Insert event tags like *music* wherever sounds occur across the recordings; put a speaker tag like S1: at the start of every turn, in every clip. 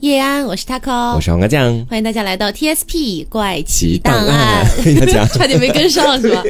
S1: 叶安，我是 Taco，
S2: 我是黄瓜酱，
S1: 欢迎大家来到 TSP 怪奇
S2: 奇档
S1: 档案。
S2: 跟大家
S1: 差点没跟上是吧？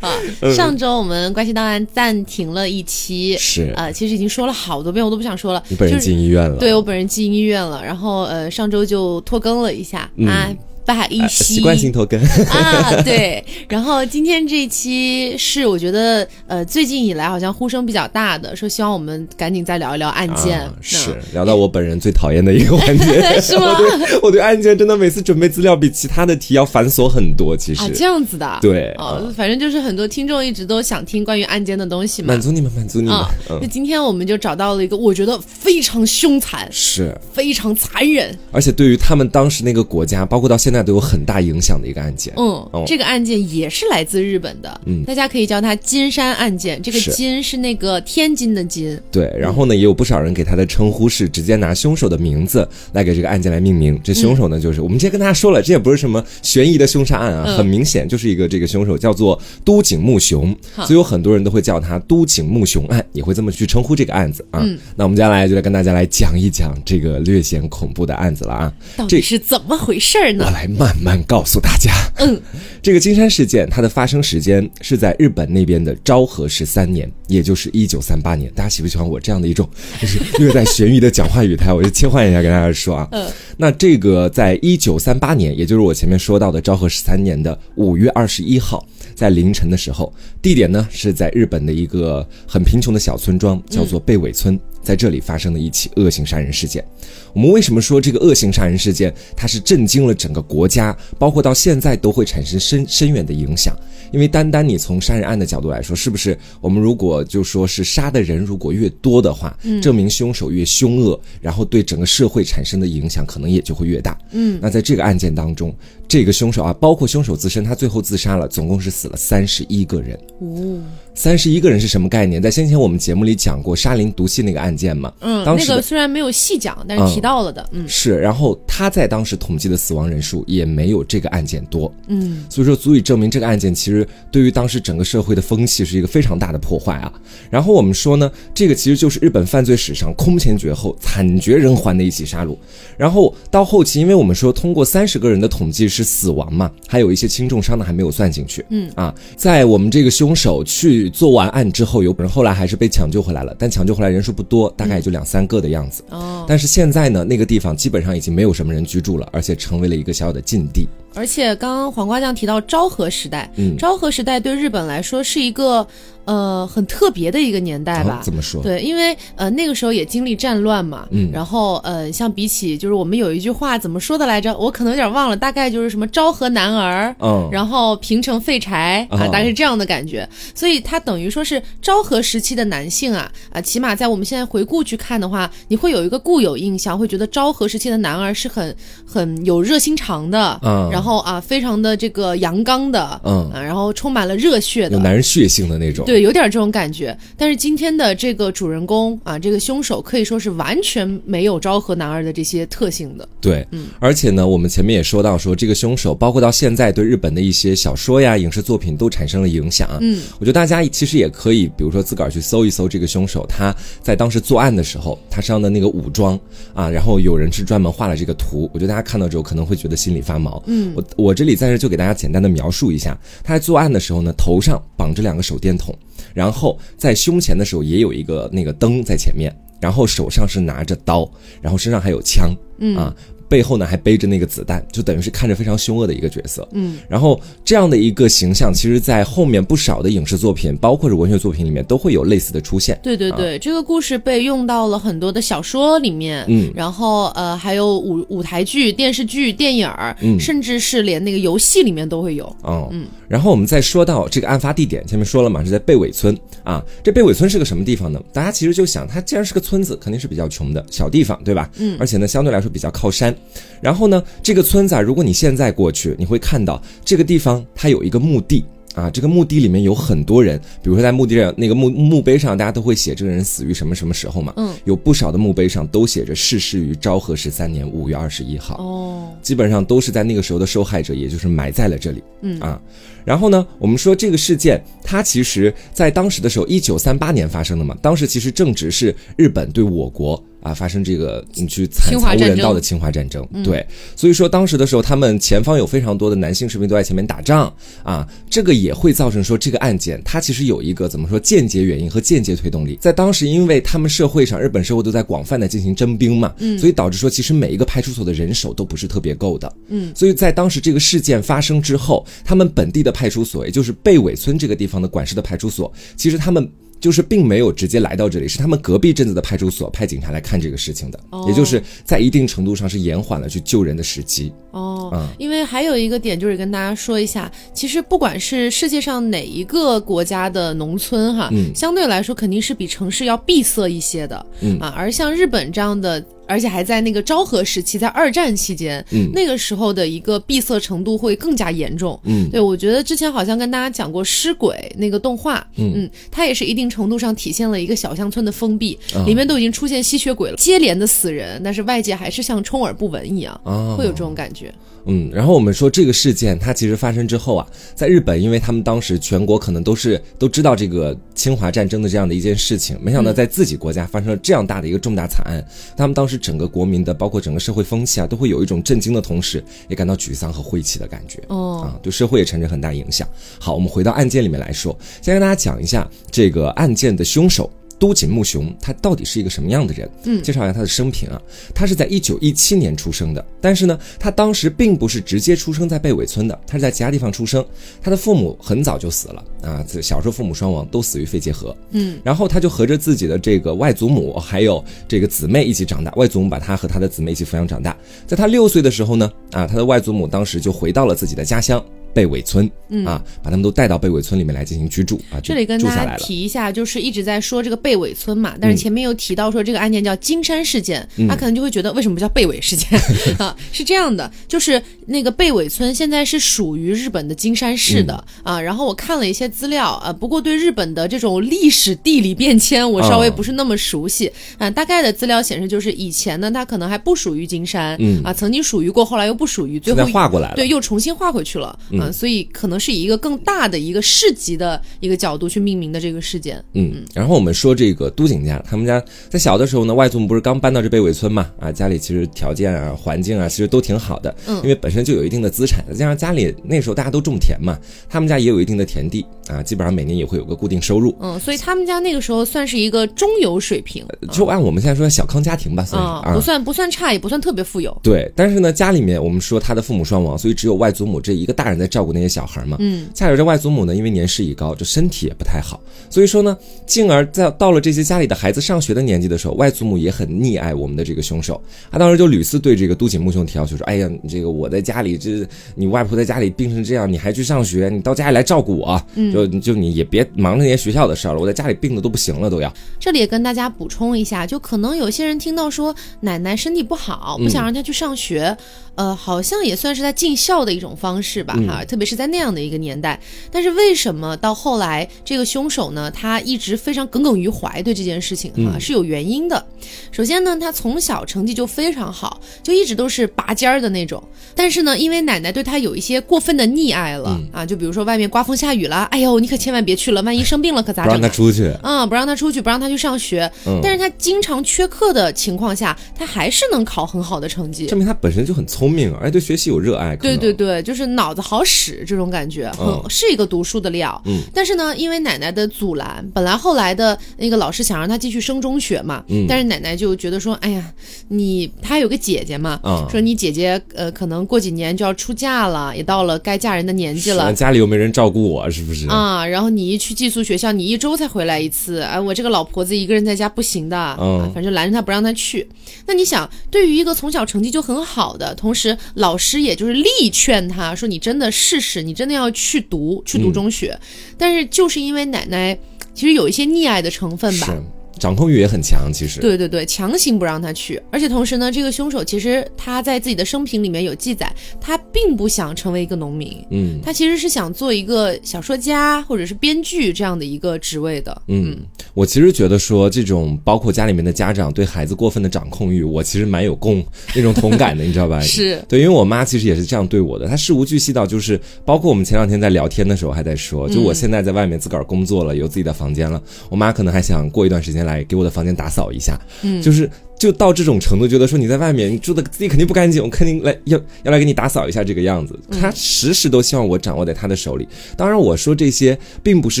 S1: *laughs* 啊，上周我们怪奇档案暂停了一期，
S2: 是。
S1: 呃，其实已经说了好多遍，我都不想说了。
S2: 你本人
S1: 就
S2: 进医院了，
S1: 对我本人进医院了，然后呃，上周就拖更了一下、啊，不好意
S2: 呃
S1: 思，
S2: 习惯性拖更，
S1: 啊，对。然后今天这一期是我觉得呃最近以来好像呼声比较大的，说希望我们赶紧再聊一聊案件。
S2: 啊是聊到我本人最讨厌的一个环节，*laughs*
S1: 是吗
S2: 我对我对案件真的每次准备资料比其他的题要繁琐很多，其实
S1: 啊，这样子的，
S2: 对
S1: 哦，反正就是很多听众一直都想听关于案件的东西嘛
S2: 满。足你们，满足你们
S1: 啊，，
S2: 嗯
S1: 那，今天我们就找到了一个我觉得非常凶残、
S2: 是。
S1: 非常残忍，
S2: 而且对于他们当时那个国家，包括到现在都有很大影响的一个案件。
S1: 嗯，
S2: 哦
S1: 这个案件也是来自日本的，
S2: 嗯
S1: 大家可以叫它金山案件。这个金是那个天津的金，
S2: 对，然后呢，也有不少人给他的称呼是直接拿凶手的名字来给这个案件来命名。这凶手呢，就是我们之前跟大家说了，这也不是什么悬疑的凶杀案啊，
S1: 嗯
S2: 很明显就是一个这个凶手叫做都井木雄，所以有很多人都会叫他都井木雄案，也会这么去称呼这个案子啊。
S1: 嗯
S2: 那我们接下来就来跟大家来讲一讲这个略显恐怖的案子了啊。
S1: 到底是怎么回事呢？
S2: 来慢慢告诉大家。
S1: 嗯，*laughs*
S2: 这个金山事件它的发生时间是在日本那边的昭和十三年，也就是一九三八年。大家喜不喜欢我这样的一种就是略带悬疑的讲话语态？我就切换一下跟大家说啊。
S1: 嗯，
S2: 那这个在一九三八年，也就是我前面说到的昭和十三年的五月二十一号。在凌晨的时候，地点呢是在日本的一个很贫穷的小村庄，叫做贝尾村，在这里发生的一起恶性杀人事件。我们为什么说这个恶性杀人事件它是震惊了整个国家，包括到现在都会产生深深远的影响？因为单单你从杀人案的角度来说，是不是我们如果就说是杀的人如果越多的话，证明凶手越凶恶，然后对整个社会产生的影响可能也就会越大。
S1: 嗯，
S2: 那在这个案件当中，这个凶手啊，包括凶手自身，他最后自杀了，总共是死了三十一个人。
S1: 哦，
S2: 三十一个人是什么概念？在先前我们节目里讲过沙林毒气那个案件嘛，
S1: 嗯，
S2: 当时
S1: 那个虽然没有细讲，但是提到了的，嗯。
S2: 是，然后他在当时统计的死亡人数也没有这个案件多，
S1: 嗯。
S2: 所以说足以证明这个案件其实对于当时整个社会的风气是一个非常大的破坏啊。然后我们说呢，这个其实就是日本犯罪史上空前绝后、惨绝人寰的一起杀戮。然后到后期，因为我们说通过三十个人的统计是死亡嘛，还有一些轻重伤的还没有算进去，
S1: 嗯。
S2: 啊，在我们这个凶手去做完案之后，有人后来还是被抢救回来了，但抢救回来人数不多，大概也就两三个的样子。
S1: 哦，
S2: 但是现在呢，那个地方基本上已经没有什么人居住了，而且成为了一个小小的禁地。
S1: 而且刚刚黄瓜酱提到昭和时代，
S2: 嗯
S1: 昭和时代对日本来说是一个呃很特别的一个年代吧
S2: 啊。怎么说？
S1: 对，因为呃那个时候也经历战乱嘛，
S2: 嗯
S1: 然后呃像比起就是我们有一句话怎么说的来着，我可能有点忘了，大概就是什么昭和男儿，
S2: 嗯，
S1: 然后平成废柴啊，
S2: 哦
S1: 大概是这样的感觉。所以它等于说是昭和时期的男性啊啊，起码在我们现在回顾去看的话，你会有一个固有印象，会觉得昭和时期的男儿是很很有热心肠的，
S2: 嗯
S1: 然后啊非常的这个阳刚的，
S2: 嗯
S1: 啊，然后充满了热血的
S2: 有。男人血性的那种。
S1: 对，有点这种感觉。但是今天的这个主人公啊，这个凶手可以说是完全没有昭和男儿的这些特性的。
S2: 对，嗯而且呢，我们前面也说到说这个凶手，包括到现在对日本的一些小说呀、影视作品都产生了影响啊。
S1: 嗯，
S2: 我觉得大家其实也可以，比如说自个儿去搜一搜这个凶手，他在当时作案的时候，他身上的那个武装啊，然后有人是专门画了这个图，我觉得大家看到之后可能会觉得心里发毛。
S1: 嗯
S2: 我我这里暂时就给大家简单的描述一下，他在作案的时候呢，头上绑着两个手电筒，然后在胸前的时候也有一个那个灯在前面，然后手上是拿着刀，然后身上还有枪，
S1: 嗯
S2: 啊。背后呢还背着那个子弹，就等于是看着非常凶恶的一个角色。
S1: 嗯，
S2: 然后这样的一个形象，其实，在后面不少的影视作品，包括是文学作品里面，都会有类似的出现。
S1: 对对对，这个故事被用到了很多的小说里面，
S2: 嗯
S1: 然后呃还有舞舞台剧、电视剧、电影儿，
S2: 嗯
S1: 甚至是连那个游戏里面都会有。
S2: 哦，嗯，然后我们再说到这个案发地点，前面说了嘛，是在贝尾村啊。这贝尾村是个什么地方呢？大家其实就想，它既然是个村子，肯定是比较穷的小地方，对吧？
S1: 嗯
S2: 而且呢，相对来说比较靠山。然后呢，这个村子啊，如果你现在过去，你会看到这个地方它有一个墓地。啊，这个墓地里面有很多人，比如说在墓地上那个墓墓碑上，大家都会写这个人死于什么什么时候嘛。
S1: 嗯，
S2: 有不少的墓碑上都写着逝世于昭和十三年五月二十一号。
S1: 哦，
S2: 基本上都是在那个时候的受害者，也就是埋在了这里。
S1: 嗯
S2: 啊，然后呢，我们说这个事件，它其实在当时的时候，一九三八年发生的嘛，当时其实正值是日本对我国。啊发生这个你去惨无人道的侵华战争。对，所以说当时的时候，他们前方有非常多的男性士兵都在前面打仗啊，这个也会造成说这个案件它其实有一个怎么说间接原因和间接推动力。在当时，因为他们社会上日本社会都在广泛的进行征兵嘛，嗯，所以导致说其实每一个派出所的人手都不是特别够的，嗯，所以在当时这个事件发生之后，他们本地的派出所，也就是贝尾村这个地方的管事的派出所，其实他们。就是并没有直接来到这里，是他们隔壁镇子的派出所派警察来看这个事情的，
S1: 哦
S2: 也就是在一定程度上是延缓了去救人的时机。
S1: 哦，
S2: 嗯。
S1: 因为还有一个点就是跟大家说一下，其实不管是世界上哪一个国家的农村哈，
S2: 嗯。
S1: 相对来说肯定是比城市要闭塞一些的，
S2: 嗯。
S1: 啊，而像日本这样的。而且还在那个昭和时期，在二战期间，
S2: 嗯。
S1: 那个时候的一个闭塞程度会更加严重。
S2: 嗯。
S1: 对，我觉得之前好像跟大家讲过《尸鬼》那个动画，
S2: 嗯。
S1: 它也是一定程度上体现了一个小乡村的封闭，
S2: 啊。
S1: 里面都已经出现吸血鬼了，接连的死人，但是外界还是像充耳不闻一样，
S2: 啊。
S1: 会有这种感觉。
S2: 嗯，然后我们说这个事件它其实发生之后啊，在日本，因为他们当时全国可能都是都知道这个侵华战争的这样的一件事情，没想到在自己国家发生了这样大的一个重大惨案，他们当时整个国民的包括整个社会风气啊，都会有一种震惊的同时，也感到沮丧和晦气的感觉。
S1: 哦，
S2: 啊，对社会也产生很大影响。好，我们回到案件里面来说，先跟大家讲一下这个案件的凶手。都井木雄他到底是一个什么样的人？
S1: 嗯
S2: 介绍一下他的生平啊。他是在一九一七年出生的，但是呢，他当时并不是直接出生在贝尾村的，他是在其他地方出生。他的父母很早就死了啊，小时候父母双亡，都死于肺结核。
S1: 嗯，
S2: 然后他就和着自己的这个外祖母还有这个姊妹一起长大，外祖母把他和他的姊妹一起抚养长大。在他六岁的时候呢，啊，他的外祖母当时就回到了自己的家乡。贝尾村，啊，把他们都带到贝尾村里面来进行居住啊，
S1: 这里跟大家。提一下，就是一直在说这个贝尾村嘛，但是前面又提到说这个案件叫金山事件，
S2: 嗯
S1: 他可能就会觉得为什么不叫贝尾事件 *laughs* 啊？是这样的，就是那个贝尾村现在是属于日本的金山市的、
S2: 嗯
S1: 啊。然后我看了一些资料啊，不过对日本的这种历史地理变迁我稍微不是那么熟悉啊。大概的资料显示，就是以前呢，它可能还不属于金山、
S2: 嗯
S1: 啊，曾经属于过，后来又不属于，最后
S2: 在划过来了，
S1: 对，又重新划回去了，嗯、所以可能是以一个更大的一个市级的一个角度去命名的这个事件。
S2: 嗯，然后我们说这个都景家，他们家在小的时候呢，外祖母不是刚搬到这贝尾村嘛，啊，家里其实条件啊、环境啊，其实都挺好的，
S1: 嗯
S2: 因为本身就有一定的资产，再加上家里那时候大家都种田嘛，他们家也有一定的田地啊，基本上每年也会有个固定收入。
S1: 嗯，所以他们家那个时候算是一个中游水平，
S2: 就按我们现在说小康家庭吧，算是
S1: 啊、
S2: 啊
S1: 不，算不算差，也不算特别富有。
S2: 对，但是呢，家里面我们说他的父母双亡，所以只有外祖母这一个大人在照顾那些小孩嘛。
S1: 嗯，
S2: 恰巧这外祖母呢，因为年事已高，这身体也不太好，所以说呢，进而在到了这些家里的孩子上学的年纪的时候，外祖母也很溺爱我们的这个凶手。他当时就屡次对这个都井木雄提要求说：“哎呀，你这个我在家里，这你外婆在家里病成这样，你还去上学，你到家里来照顾我，就就你也别忙着那些学校的事儿了，我在家里病的都不行了，都要。
S1: 这里也跟大家补充一下，就可能有些人听到说奶奶身体不好，不想让她去上学，呃，好像也算是在尽孝的一种方式吧，哈、特别是在那样的一个年代。但是为什么到后来这个凶手呢，他一直非常耿耿于怀对这件事情哈、是有原因的。首先呢，他从小成绩就非常好，就一直都是拔尖儿的那种。但是呢，因为奶奶对他有一些过分的溺爱了、啊，就比如说外面刮风下雨了，哎呦，你可千万别去了，万一生病了可咋整
S2: 不让？他出去。
S1: 啊、不让他出去，不让他去上学。
S2: 嗯
S1: 但是他经常缺课的情况下，他还是能考很好的成绩。
S2: 证明他本身就很聪明，而且对学习有热爱。
S1: 对对，对，就是脑子好使这种感觉，
S2: 嗯
S1: 嗯，是一个读书的料。
S2: 嗯，
S1: 但是呢，因为奶奶的阻拦，本来后来的那个老师想让他继续升中学嘛，
S2: 嗯
S1: 但是奶奶就觉得说，哎呀，你他有个姐姐嘛，
S2: 啊
S1: 说你姐姐呃可能过几年就要出嫁了，也到了该嫁人的年纪了
S2: 是。家里又没人照顾我，是不是？
S1: 啊，然后你一去寄宿学校，你一周才回来一次，哎，我这个老婆子一个人在家不行的，
S2: 嗯
S1: 啊反正拦着她不让她去。那你想，对于一个从小成绩就很好的，同时老师也就是力劝他说，你真的试试，你真的要去读，去读中学。但是就是因为奶奶其实有一些溺爱的成分吧，
S2: 是掌控欲也很强，其实。
S1: 对对对，强行不让他去，而且同时呢，这个凶手其实他在自己的生平里面有记载，他并不想成为一个农民，
S2: 嗯
S1: 他其实是想做一个小说家或者是编剧这样的一个职位的。
S2: 嗯，我其实觉得说这种包括家里面的家长对孩子过分的掌控欲，我其实蛮有共那种同感的，你知道吧？*laughs*
S1: 是
S2: 对，因为我妈其实也是这样对我的，她事无巨细到就是，包括我们前两天在聊天的时候还在说，就我现在在外面自个儿工作了，有自己的房间了，我妈可能还想过一段时间天来给我的房间打扫一下，嗯，就是。就到这种程度，觉得说你在外面你住的自己肯定不干净，我肯定来要要来给你打扫一下这个样子。他时时都希望我掌握在他的手里。当然，我说这些并不是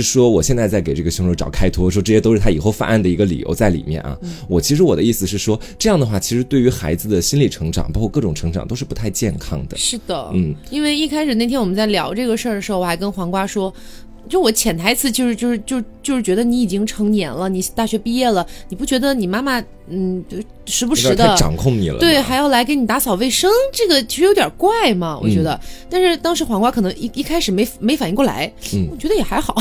S2: 说我现在在给这个凶手找开脱，说这些都是他以后犯案的一个理由在里面啊。我其实我的意思是说，这样的话其实对于孩子的心理成长，包括各种成长都是不太健康的。
S1: 是的，嗯，因为一开始那天我们在聊这个事儿的时候，我还跟黄瓜说。就我潜台词就是就是就就是觉得你已经成年了，你大学毕业了，你不觉得你妈妈嗯就时不时的
S2: 掌控你了？
S1: 对，还要来给你打扫卫生，这个其实有点怪嘛，我觉得。但是当时黄瓜可能一一开始没没反应过来，嗯，我觉得也还好。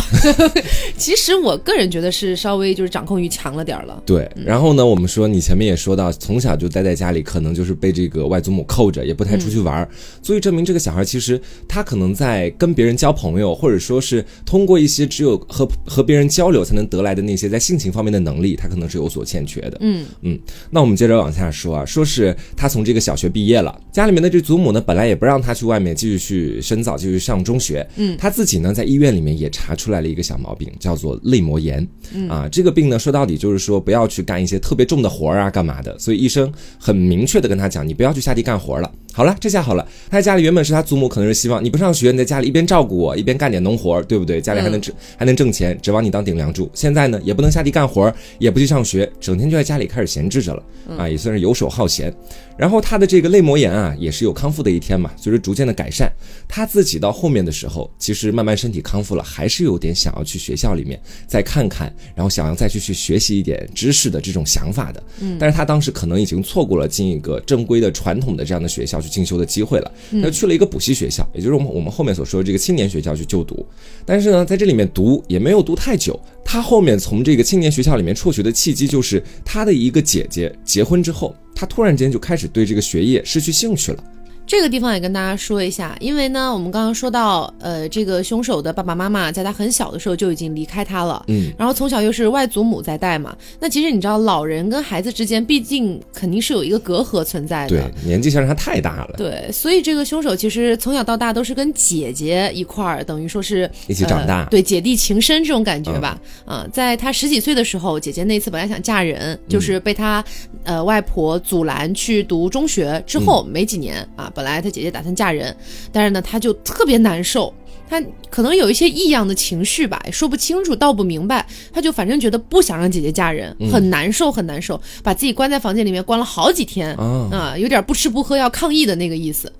S1: *laughs* 其实我个人觉得是稍微就是掌控欲强了点了。
S2: 对，然后呢，我们说你前面也说到，从小就待在家里，可能就是被这个外祖母扣着，也不太出去玩，足以证明这个小孩其实他可能在跟别人交朋友，或者说是。通过一些只有和和别人交流才能得来的那些在性情方面的能力，他可能是有所欠缺的。嗯嗯，那我们接着往下说啊，说是他从这个小学毕业了，家里面的这祖母呢，本来也不让他去外面继续去深造，继续上中学。嗯，他自己呢，在医院里面也查出来了一个小毛病，叫做泪膜炎。嗯啊，这个病呢，说到底就是说不要去干一些特别重的活儿啊，干嘛的？所以医生很明确的跟他讲，你不要去下地干活了。好了，这下好了。他在家里原本是他祖母，可能是希望你不上学，你在家里一边照顾我，一边干点农活，对不对？家里还能挣还能挣钱，指望你当顶梁柱。现在呢，也不能下地干活，也不去上学，整天就在家里开始闲置着了啊，也算是游手好闲。然后他的这个泪膜炎啊，也是有康复的一天嘛。随着逐渐的改善，他自己到后面的时候，其实慢慢身体康复了，还是有点想要去学校里面再看看，然后想要再去去学习一点知识的这种想法的。嗯，但是他当时可能已经错过了进一个正规的传统的这样的学校去进修的机会了，他去了一个补习学校，也就是我们我们后面所说的这个青年学校去就读。但是呢，在这里面读也没有读太久，他后面从这个青年学校里面辍学的契机，就是他的一个姐姐结婚之后。他突然间就开始对这个学业失去兴趣了。
S1: 这个地方也跟大家说一下，因为呢，我们刚刚说到，呃，这个凶手的爸爸妈妈在他很小的时候就已经离开他了，嗯，然后从小又是外祖母在带嘛，那其实你知道，老人跟孩子之间毕竟肯定是有一个隔阂存在的，
S2: 对，年纪相差太大了，
S1: 对，所以这个凶手其实从小到大都是跟姐姐一块儿，等于说是
S2: 一起长大，
S1: 对，姐弟情深这种感觉吧，啊，在他十几岁的时候，姐姐那次本来想嫁人，就是被他呃外婆阻拦去读中学之后没几年啊。本来他姐姐打算嫁人，但是呢，他就特别难受，他可能有一些异样的情绪吧，说不清楚，道不明白，他就反正觉得不想让姐姐嫁人，很难受，很难受，把自己关在房间里面关了好几天啊，有点不吃不喝要抗议的那个意思。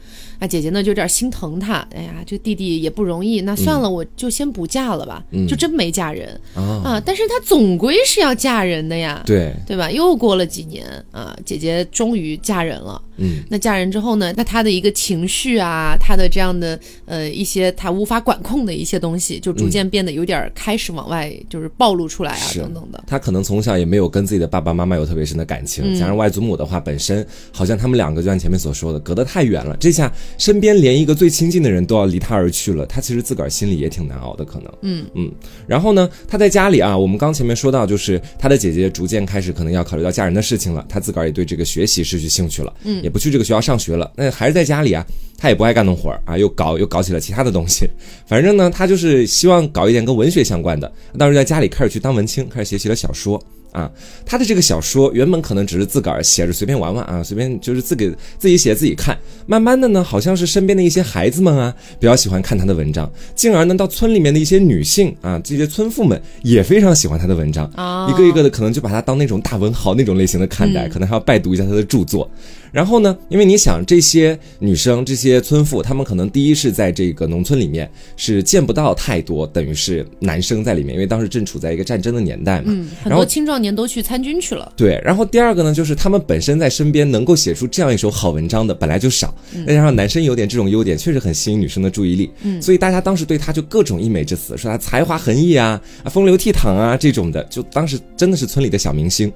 S1: 那姐姐呢就有点心疼他，哎呀，这弟弟也不容易，那算了，我就先不嫁了吧，就真没嫁人啊。但是她总归是要嫁人的呀，
S2: 对
S1: 对吧？又过了几年啊，姐姐终于嫁人了。嗯，那嫁人之后呢？那她的一个情绪啊，她的这样的呃一些她无法管控的一些东西，就逐渐变得有点开始往外就是暴露出来啊，等等的。
S2: 她可能从小也没有跟自己的爸爸妈妈有特别深的感情，加上外祖母的话，本身好像他们两个就像前面所说的，隔得太远了。这下。身边连一个最亲近的人都要离他而去了，他其实自个儿心里也挺难熬的，可能。嗯嗯。然后呢，他在家里啊，我们刚前面说到，就是他的姐姐逐渐开始可能要考虑到嫁人的事情了，他自个儿也对这个学习失去兴趣了，嗯，也不去这个学校上学了，那还是在家里啊，他也不爱干农活儿啊，又搞又搞起了其他的东西，*laughs* 反正呢，他就是希望搞一点跟文学相关的，当时在家里开始去当文青，开始学习了小说。啊，他的这个小说原本可能只是自个儿写着随便玩玩啊，随便就是自给自己写自己看。慢慢的呢，好像是身边的一些孩子们啊，比较喜欢看他的文章，进而呢，到村里面的一些女性啊，这些村妇们也非常喜欢他的文章，一个一个的可能就把他当那种大文豪那种类型的看待，可能还要拜读一下他的著作。然后呢？因为你想，这些女生、这些村妇，她们可能第一是在这个农村里面是见不到太多，等于是男生在里面，因为当时正处在一个战争的年代嘛。
S1: 嗯，很多青壮年都去参军去了。
S2: 对，然后第二个呢，就是他们本身在身边能够写出这样一首好文章的本来就少，再加上男生有点这种优点，确实很吸引女生的注意力。嗯，所以大家当时对他就各种溢美之词，说他才华横溢啊，啊风流倜傥啊这种的，就当时真的是村里的小明星。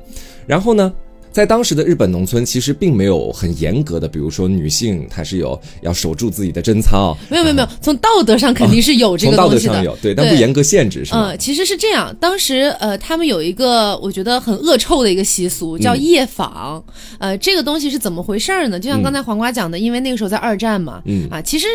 S2: 然后呢？在当时的日本农村，其实并没有很严格的，比如说女性她是有要守住自己的贞操。
S1: 没有没有没有，从道德上肯定是有这个
S2: 东西的。有对，但不严格限制是吗？
S1: 嗯，其实是这样。当时呃，他们有一个我觉得很恶臭的一个习俗，叫夜访。呃，这个东西是怎么回事呢？就像刚才黄瓜讲的，因为那个时候在二战嘛，嗯啊，其实。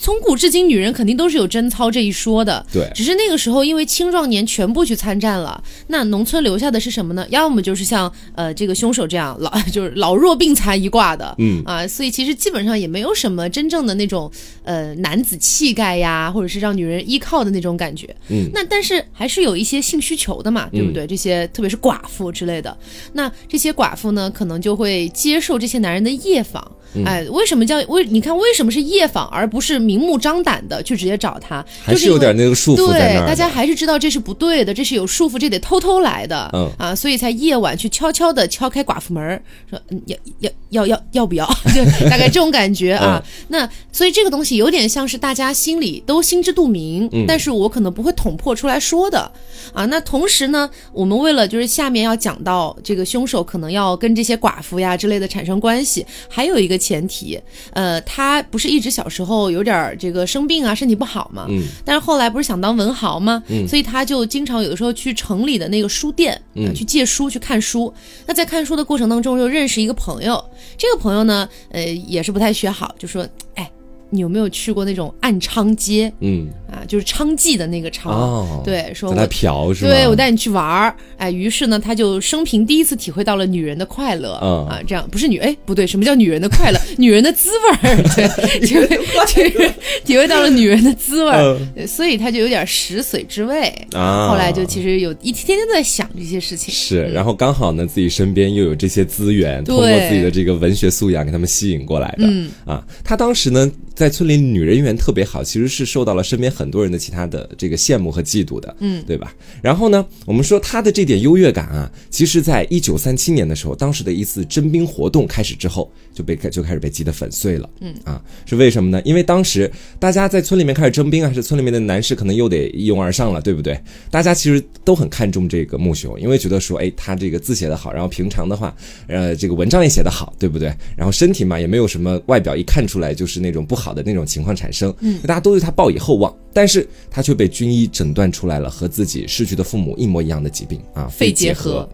S1: 从古至今，女人肯定都是有贞操这一说的。
S2: 对
S1: 只是那个时候因为青壮年全部去参战了，那农村留下的是什么呢？要么就是像呃这个凶手这样老 *laughs* 就是老弱病残一挂的，
S2: 嗯
S1: 啊，所以其实基本上也没有什么真正的那种呃男子气概呀，或者是让女人依靠的那种感觉。
S2: 嗯
S1: 那但是还是有一些性需求的嘛，对不对？这些特别是寡妇之类的，那这些寡妇呢，可能就会接受这些男人的夜访。
S2: 嗯
S1: 哎，为什么叫为？你看为什么是夜访，而不是明目张胆的去直接找他？
S2: 还
S1: 就是
S2: 有点那个束缚在
S1: 对。大家还是知道这是不对的，这是有束缚，这得偷偷来的，
S2: 嗯
S1: 啊，所以才夜晚去悄悄的敲开寡妇门，说嗯要要要要要不要，*laughs* 就大概这种感觉啊。
S2: 嗯
S1: 那所以这个东西有点像是大家心里都心知肚明，
S2: 嗯
S1: 但是我可能不会捅破出来说的啊。那同时呢，我们为了就是下面要讲到这个凶手可能要跟这些寡妇呀之类的产生关系，还有一个前提，呃，他不是一直小时候有点儿这个生病啊，身体不好嘛，
S2: 嗯。
S1: 但是后来不是想当文豪吗？
S2: 嗯。
S1: 所以他就经常有的时候去城里的那个书店，呃
S2: 嗯
S1: 去借书去看书。那在看书的过程当中，又认识一个朋友，这个朋友呢，呃，也是不太学好，就说，哎，你有没有去过那种暗娼街？
S2: 嗯。
S1: 啊？就是娼妓的那个娼。
S2: 哦，
S1: 对，说
S2: 在那
S1: 我
S2: 嫖是吧？
S1: 对我带你去玩儿，哎，于是呢，他就生平第一次体会到了女人的快乐、
S2: 嗯。
S1: 啊，这样不是女哎不对，什么叫女人的快乐？*laughs* 女人的滋味儿，*laughs* 对，体会体会体会到了女人的滋味儿，对所以他就有点食髓之味。
S2: 嗯啊，
S1: 后来就其实有一天天都在想这些事情，
S2: 是，然后刚好呢，自己身边又有这些资源，通过自己的这个文学素养给他们吸引过来的。
S1: 嗯。
S2: 啊，他当时呢，在村里女人缘特别好，其实是受到了身边很多人的其他的这个羡慕和嫉妒的，
S1: 嗯，
S2: 对吧？然后呢，我们说他的这点优越感啊，其实在一九三七年的时候，当时的一次征兵活动开始之后，就被就开始被击得粉碎了。嗯啊，是为什么呢？因为当时大家在村里面开始征兵啊，是村里面的男士可能又得一拥而上了，对不对？大家其实都很看重这个穆雄，因为觉得说，哎，他这个字写得好，然后平常的话，呃，这个文章也写得好，对不对？然后身体嘛，也没有什么外表一看出来就是那种不好的那种情况产生，嗯，大家都对他抱以厚望，但是他却被军医诊断出来了和自己逝去的父母一模一样的疾病啊，
S1: 肺结
S2: 核
S1: 核。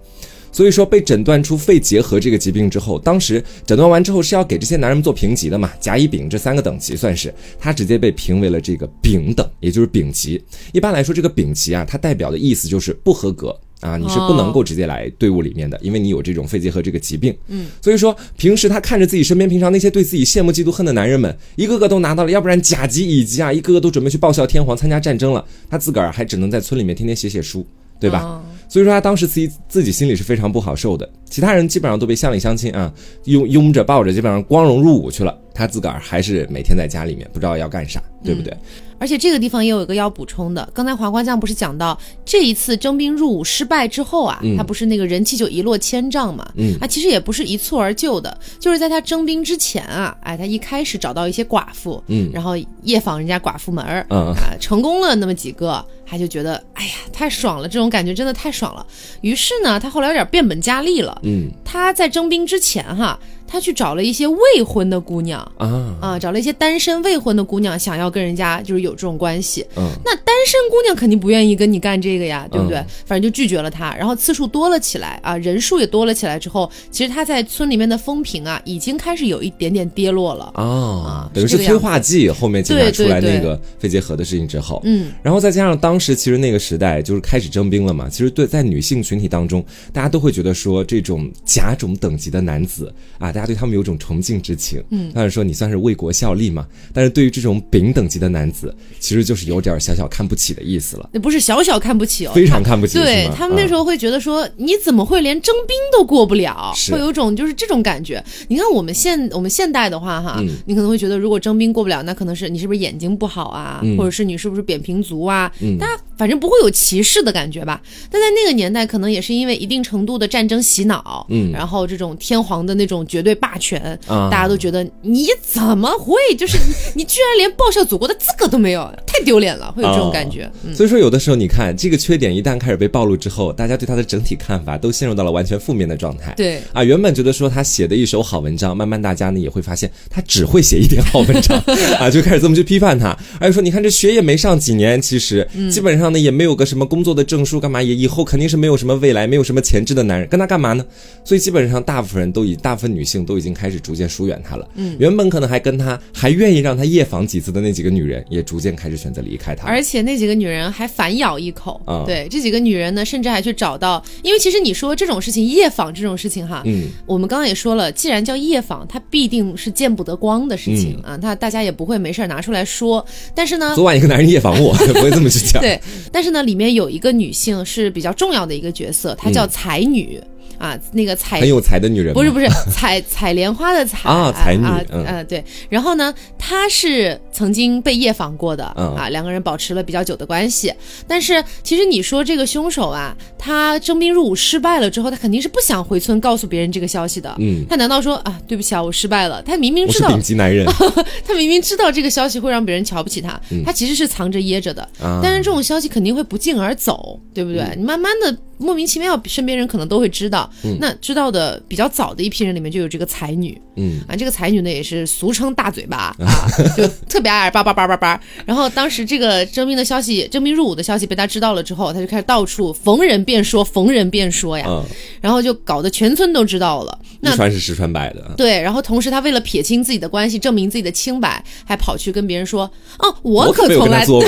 S2: 所以说被诊断出肺结核这个疾病之后，当时诊断完之后是要给这些男人们做评级的嘛，甲、乙、丙这三个等级算是，他直接被评为了这个丙等，也就是丙级。一般来说，这个丙级啊，它代表的意思就是不合格。啊，你是不能够直接来队伍里面的，因为你有这种肺结核这个疾病。嗯，所以说平时他看着自己身边平常那些对自己羡慕嫉妒恨的男人们，一个个都拿到了，要不然甲级、乙级啊，一个个都准备去报效天皇参加战争了，他自个儿还只能在村里面天天写写书，对吧？
S1: 哦
S2: 所以说他当时自己自己心里是非常不好受的，其他人基本上都被乡里乡亲啊拥拥着抱着，基本上光荣入伍去了，他自个儿还是每天在家里面不知道要干啥，对不对？
S1: 而且这个地方也有一个要补充的，刚才黄瓜酱不是讲到这一次征兵入伍失败之后啊，
S2: 嗯。
S1: 他不是那个人气就一落千丈嘛，
S2: 嗯。
S1: 啊，其实也不是一蹴而就的，就是在他征兵之前啊，哎，他一开始找到一些寡妇，
S2: 嗯。
S1: 然后夜访人家寡妇门儿，
S2: 嗯。
S1: 啊，成功了那么几个，他就觉得哎呀太爽了，这种感觉真的太爽了。于是呢，他后来有点变本加厉了，
S2: 嗯。
S1: 他在征兵之前哈，他去找了一些未婚的姑娘。
S2: 啊
S1: 啊，找了一些单身未婚的姑娘，想要跟人家就是有这种关系。
S2: 嗯
S1: 那单身姑娘肯定不愿意跟你干这个呀，对不对？
S2: 嗯
S1: 反正就拒绝了他，然后次数多了起来啊，人数也多了起来之后，其实他在村里面的风评啊，已经开始有一点点跌落了。
S2: 啊，等于是催化剂，后面检查
S1: 对
S2: 出来那个肺结核的事情之后，
S1: 嗯，
S2: 然后再加上当时其实那个时代就是开始征兵了嘛，其实对在女性群体当中，大家都会觉得说这种甲种等级的男子啊，大家对他们有种崇敬之情。嗯，当然说你算是为国效力嘛，但是对于这种丙等级的男子，其实就是有点小小看不起的意思了，
S1: 那不是小小看不起哦，
S2: 非常看不起。
S1: 对他们那时候会觉得说，你怎么会连征兵都过不了？
S2: 是
S1: 会有种就是这种感觉。你看我们现我们现代的话哈，
S2: 嗯
S1: 你可能会觉得如果征兵过不了，那可能是你是不是眼睛不好啊，
S2: 嗯
S1: 或者是你是不是扁平足啊？
S2: 嗯
S1: 大家反正不会有歧视的感觉吧？但在那个年代，可能也是因为一定程度的战争洗脑，
S2: 嗯
S1: 然后这种天皇的那种绝对霸权，
S2: 啊
S1: 大家都觉得你怎么会就是你你居然连报效祖国的资格都没有，太丢脸了，会有这种感觉。嗯
S2: 所以说，有的时候你看这个缺点一旦开始被暴露之后，大家对他的整体看法都陷入到了完全负面的状态。
S1: 对
S2: 啊，原本觉得说他写的一手好文章，慢慢大家呢也会发现他只会写一点好文章 *laughs* 啊，就开始这么去批判他，而且说你看这学业没上几年，其实基本上上呢也没有个什么工作的证书，干嘛也以后肯定是没有什么未来，没有什么潜质的男人，跟他干嘛呢？所以基本上大部分人都已，大部分女性都已经开始逐渐疏远他了。嗯，原本可能还跟他还愿意让他夜访几次的那几个女人，也逐渐开始选择离开他。
S1: 而且那几个女人还反咬一口。
S2: 啊
S1: 对，这几个女人呢，甚至还去找到，因为其实你说这种事情，夜访这种事情哈，
S2: 嗯，
S1: 我们刚刚也说了，既然叫夜访，它必定是见不得光的事情、啊，那大家也不会没事拿出来说。但是呢，
S2: 昨晚一个男人夜访我，*laughs* 不会这么去讲。
S1: 对，但是呢，里面有一个女性是比较重要的一个角色，她叫才女。啊，那个采
S2: 很有才的女人
S1: 不是不是 *laughs* 采采莲花的采
S2: 啊才女
S1: 啊
S2: 嗯
S1: 呃对，然后呢，她是曾经被夜访过的、
S2: 嗯
S1: 啊，两个人保持了比较久的关系。但是其实你说这个凶手啊，他征兵入伍失败了之后，他肯定是不想回村告诉别人这个消息的。
S2: 嗯
S1: 他难道说啊，对不起啊，我失败了？他明明知道
S2: 顶级男人 *laughs*
S1: 他明明知道这个消息会让别人瞧不起他，他其实是藏着掖着的。
S2: 啊，
S1: 但是这种消息肯定会不胫而走，对不对？你慢慢的莫名其妙，身边人可能都会知道。那知道的比较早的一批人里面就有这个才女
S2: 嗯
S1: 啊，这个才女呢也是俗称大嘴巴 *laughs* 啊，就特别爱叭叭叭叭叭。然后当时这个征兵的消息、征兵入伍的消息被他知道了之后，他就开始到处逢人便说，逢人便说呀，
S2: 嗯，
S1: 然后就搞得全村都知道了。那
S2: 一传十，十传百的。
S1: 对，然后同时他为了撇清自己的关系，证明自己的清白，还跑去跟别人说：“哦，我
S2: 我可
S1: 从来 *laughs* 对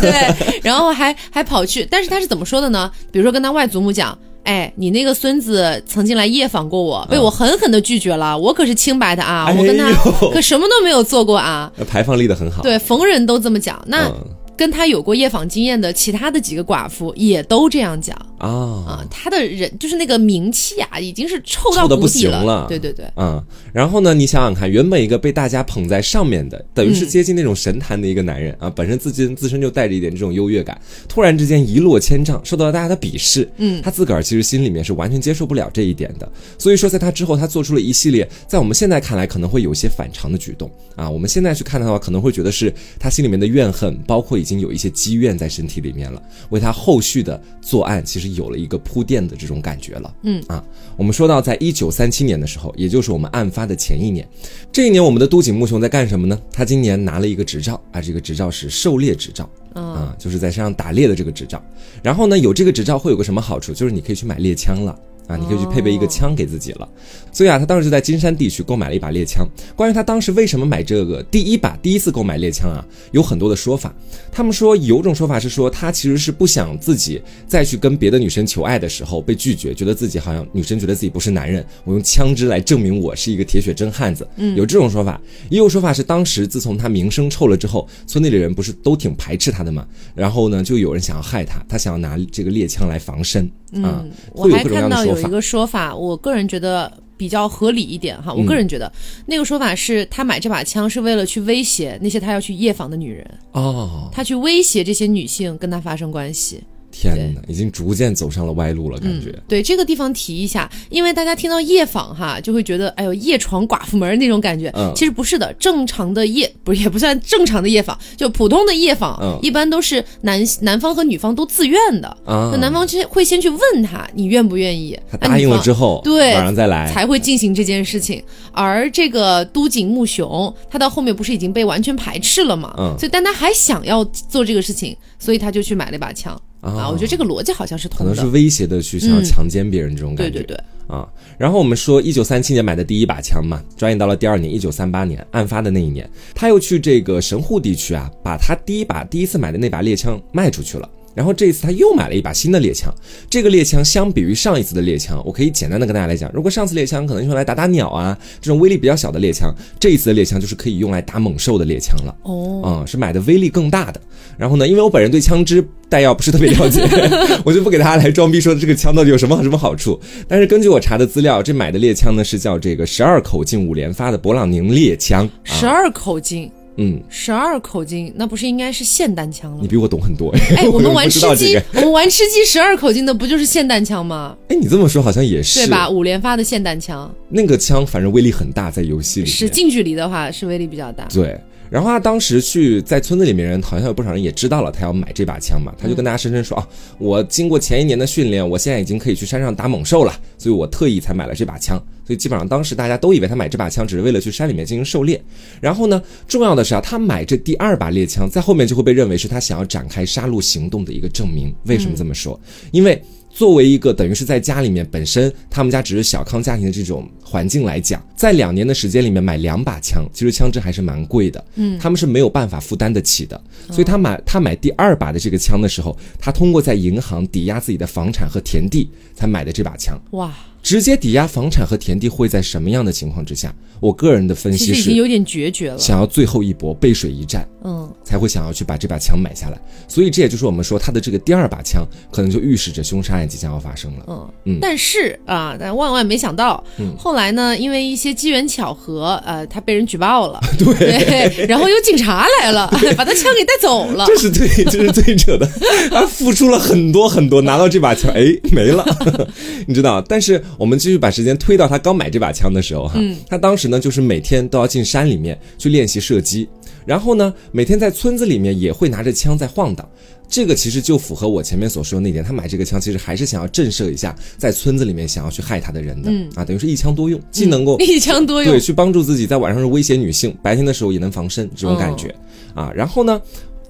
S1: 对，然后还还跑去，但是他是怎么说的呢？比如说跟他外祖母讲。哎，你那个孙子曾经来夜访过我，被我狠狠的拒绝了。我可是清白的啊，我跟他可什么都没有做过啊。
S2: 呃排放力的很好。
S1: 对，逢人都这么讲。那
S2: 嗯
S1: 跟他有过夜访经验的其他的几个寡妇也都这样讲
S2: 啊
S1: 啊。他的人就是那个名气啊，已经是臭到
S2: 臭不行了
S1: 对对对，
S2: 嗯，然后呢，你想想看，原本一个被大家捧在上面的，等于是接近那种神坛的一个男人、啊，本身自己自身就带着一点这种优越感，突然之间一落千丈，受到了大家的鄙视，
S1: 嗯。
S2: 他自个儿其实心里面是完全接受不了这一点的，所以说在他之后，他做出了一系列在我们现在看来可能会有些反常的举动。啊，我们现在去看他的话，可能会觉得是他心里面的怨恨，包括已经有一些积怨在身体里面了，为他后续的作案其实有了一个铺垫的这种感觉了。
S1: 嗯
S2: 啊，我们说到在一九三七年的时候，也就是我们案发的前一年，这一年我们的都井木雄在干什么呢？他今年拿了一个执照啊，这个执照是狩猎执照。
S1: 嗯
S2: 啊，就是在山上打猎的这个执照。然后呢，有这个执照会有个什么好处？就是你可以去买猎枪了。啊，你可以去配备一个枪给自己了，所以啊，他当时就在金山地区购买了一把猎枪。关于他当时为什么买这个第一把第一次购买猎枪啊，有很多的说法。他们说有种说法是说他其实是不想自己再去跟别的女生求爱的时候被拒绝，觉得自己好像女生觉得自己不是男人，我用枪支来证明我是一个铁血真汉子。嗯，有这种说法，也有说法是当时自从他名声臭了之后，村里的人不是都挺排斥他的嘛，然后呢，就有人想要害他，他想要拿这个猎枪来防身啊，
S1: 嗯，我还看。到有一个说法，我个人觉得比较合理一点哈。我个人觉得、那个说法是他买这把枪是为了去威胁那些他要去夜访的女人，
S2: 哦，
S1: 他去威胁这些女性跟他发生关系。
S2: 天哪，已经逐渐走上了歪路了，感觉。
S1: 对这个地方提一下，因为大家听到夜访哈，就会觉得哎呦夜闯寡妇门那种感觉。
S2: 嗯
S1: 其实不是的，正常的夜不是也不算正常的夜访，就普通的夜访，
S2: 嗯
S1: 一般都是男男方和女方都自愿的。
S2: 啊
S1: 那男方先会先去问他你愿不愿意，
S2: 他答应了之
S1: 后。
S2: 后，
S1: 对
S2: 晚上再来。
S1: 才会进行这件事情。而这个都井木雄，他到后面不是已经被完全排斥了嘛？
S2: 嗯
S1: 所以但他还想要做这个事情，所以他就去买了一把枪
S2: 啊
S1: 啊。我觉得这个逻辑好像是通的。
S2: 可能是威胁的去想要
S1: 嗯
S2: 强奸别人这种感觉。
S1: 对对对，
S2: 啊，然后我们说，一九三七年买的第一把枪嘛，转眼到了第二年，一九三八年案发的那一年，他又去这个神户地区啊，把他第一把第一次买的那把猎枪卖出去了。然后这一次他又买了一把新的猎枪，这个猎枪相比于上一次的猎枪，我可以简单的跟大家来讲，如果上次猎枪可能用来打打鸟啊，这种威力比较小的猎枪，这一次的猎枪就是可以用来打猛兽的猎枪了。
S1: 哦，
S2: 嗯，是买的威力更大的。然后呢，因为我本人对枪支弹药不是特别了解，*laughs* 我就不给大家来装逼说这个枪到底有什么什么好处。但是根据我查的资料，这买的猎枪呢是叫这个十二口径五连发的勃朗宁猎枪。啊、
S1: 十二口径，
S2: 嗯，
S1: 十二口径，那不是应该是霰弹枪了
S2: 你？比我懂很多。
S1: 哎，我们 *laughs* 玩吃鸡，
S2: 这个。
S1: 我们玩吃鸡十二口径的不就是霰弹枪吗？
S2: 哎，你这么说好像也是
S1: 对吧？？五连发的霰弹枪
S2: 那个枪反正威力很大，在游戏里。
S1: 是近距离的话是威力比较大。
S2: 对，然后他当时去在村子里面人，好像有不少人也知道了他要买这把枪嘛，他就跟大家声称说啊，我经过前一年的训练，我现在已经可以去山上打猛兽了，所以我特意才买了这把枪。所以基本上当时大家都以为他买这把枪只是为了去山里面进行狩猎。然后呢，重要的是啊，他买这第二把猎枪，在后面就会被认为是他想要展开杀戮行动的一个证明。为什么这么说？因为。作为一个等于是在家里面本身他们家只是小康家庭的这种环境来讲，在两年的时间里面买两把枪，其实枪支还是蛮贵的，嗯，他们是没有办法负担得起的，所以他买他买第二把的这个枪的时候，他通过在银行抵押自己的房产和田地才买的这把枪，
S1: 哇。
S2: 直接抵押房产和田地会在什么样的情况之下？我个人的分析是，
S1: 已经有点决绝了，
S2: 想要最后一搏，背水一战，嗯，才会想要去把这把枪买下来。所以这也就是我们说他的这个第二把枪，可能就预示着凶杀案即将要发生了。
S1: 嗯嗯。但是啊，但万万没想到，后来呢，因为一些机缘巧合，呃，他被人举报了，*laughs*
S2: 对，
S1: 然后有警察来了，*laughs* 把他枪给带走了。
S2: 这是最，这是最扯的。他付出了很多很多，拿到这把枪，哎，没了，*laughs* 你知道？但是。我们继续把时间推到他刚买这把枪的时候，哈，他当时呢就是每天都要进山里面去练习射击，然后呢每天在村子里面也会拿着枪在晃荡，这个其实就符合我前面所说的那点，他买这个枪其实还是想要震慑一下在村子里面想要去害他的人的，啊，等于是一枪多用，既能够
S1: 一枪多用，*laughs*
S2: 对，去帮助自己在晚上是威胁女性，白天的时候也能防身这种感觉，啊，然后呢。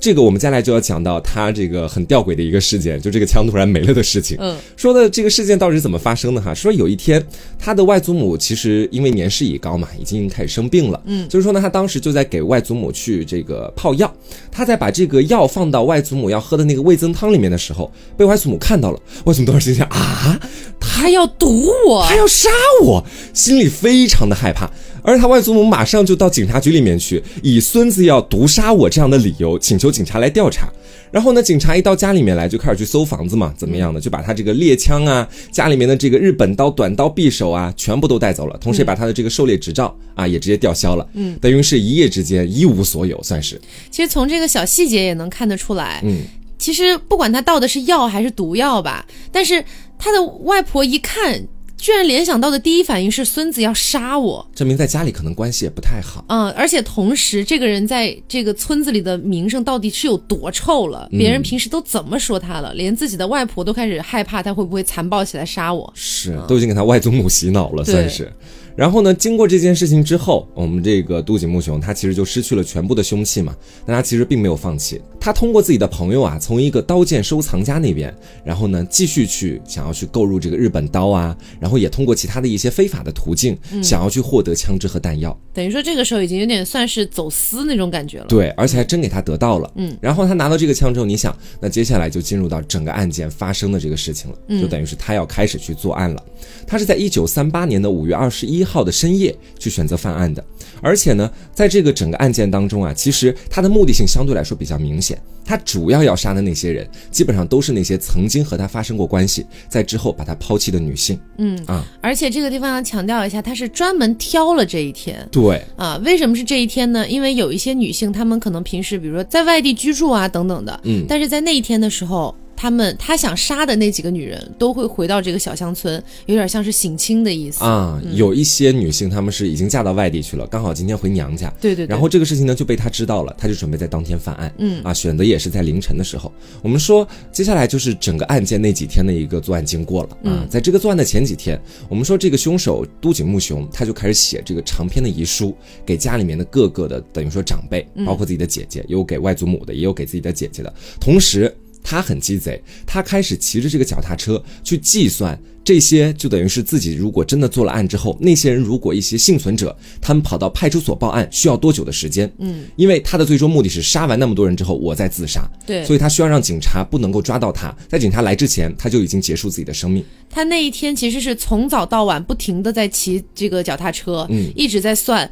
S2: 这个我们接下来就要讲到他这个很吊诡的一个事件，就这个枪突然没了的事情。嗯，说的这个事件到底是怎么发生的哈？说有一天他的外祖母其实因为年事已高嘛，已经开始生病了。嗯，就是说呢，他当时就在给外祖母去这个泡药，他在把这个药放到外祖母要喝的那个味增汤里面的时候，被外祖母看到了。外祖母当时心想啊，
S1: 他要毒我，
S2: 他要杀我，心里非常的害怕。而他外祖母马上就到警察局里面去，以孙子要毒杀我这样的理由，请求警察来调查。然后呢，警察一到家里面来，就开始去搜房子嘛，怎么样的，就把他这个猎枪啊，家里面的这个日本刀、短刀、匕首啊，全部都带走了，同时也把他的这个狩猎执照啊，也直接吊销了。嗯，等于是一夜之间一无所有，算是。
S1: 其实从这个小细节也能看得出来，嗯，其实不管他盗的是药还是毒药吧，但是他的外婆一看。居然联想到的第一反应是孙子要杀我，
S2: 证明在家里可能关系也不太好。
S1: 嗯，而且同时这个人在这个村子里的名声到底是有多臭了？别人平时都怎么说他了？连自己的外婆都开始害怕他会不会残暴起来杀我？
S2: 是，都已经给他外祖母洗脑了，算是。然后呢？经过这件事情之后，我们这个杜景木雄他其实就失去了全部的凶器嘛。但他其实并没有放弃，他通过自己的朋友啊，从一个刀剑收藏家那边，然后呢继续去想要去购入这个日本刀啊，然后也通过其他的一些非法的途径，想要去获得枪支和弹药。
S1: 等于说这个时候已经有点算是走私那种感觉了。
S2: 对，而且还真给他得到了。嗯。然后他拿到这个枪之后，你想，那接下来就进入到整个案件发生的这个事情了，就等于是他要开始去作案了。他是在一九三八年的五月二十一号的深夜。去选择犯案的，而且呢，在这个整个案件当中啊，其实他的目的性相对来说比较明显。他主要要杀的那些人，基本上都是那些曾经和他发生过关系，在之后把他抛弃的女性。嗯啊，
S1: 而且这个地方要强调一下，他是专门挑了这一天。
S2: 对
S1: 啊，为什么是这一天呢？因为有一些女性，她们可能平时比如说在外地居住啊等等的，嗯，但是在那一天的时候。他们他想杀的那几个女人都会回到这个小乡村，有点像是省亲的意思
S2: 啊。有一些女性她们是已经嫁到外地去了，刚好今天回娘家。
S1: 对对。
S2: 然后这个事情呢就被他知道了，他就准备在当天犯案。嗯啊，选择也是在凌晨的时候。我们说接下来就是整个案件那几天的一个作案经过了啊。在这个作案的前几天，我们说这个凶手都井木雄他就开始写这个长篇的遗书，给家里面的各个的等于说长辈，包括自己的姐姐，有给外祖母的，也有给自己的姐姐的，同时。他很鸡贼，他开始骑着这个脚踏车去计算这些，就等于是自己如果真的做了案之后，那些人如果一些幸存者，他们跑到派出所报案需要多久的时间？嗯，因为他的最终目的是杀完那么多人之后，我再自杀。
S1: 对，
S2: 所以他需要让警察不能够抓到他，在警察来之前，他就已经结束自己的生命。
S1: 他那一天其实是从早到晚不停的在骑这个脚踏车，嗯，一直在算。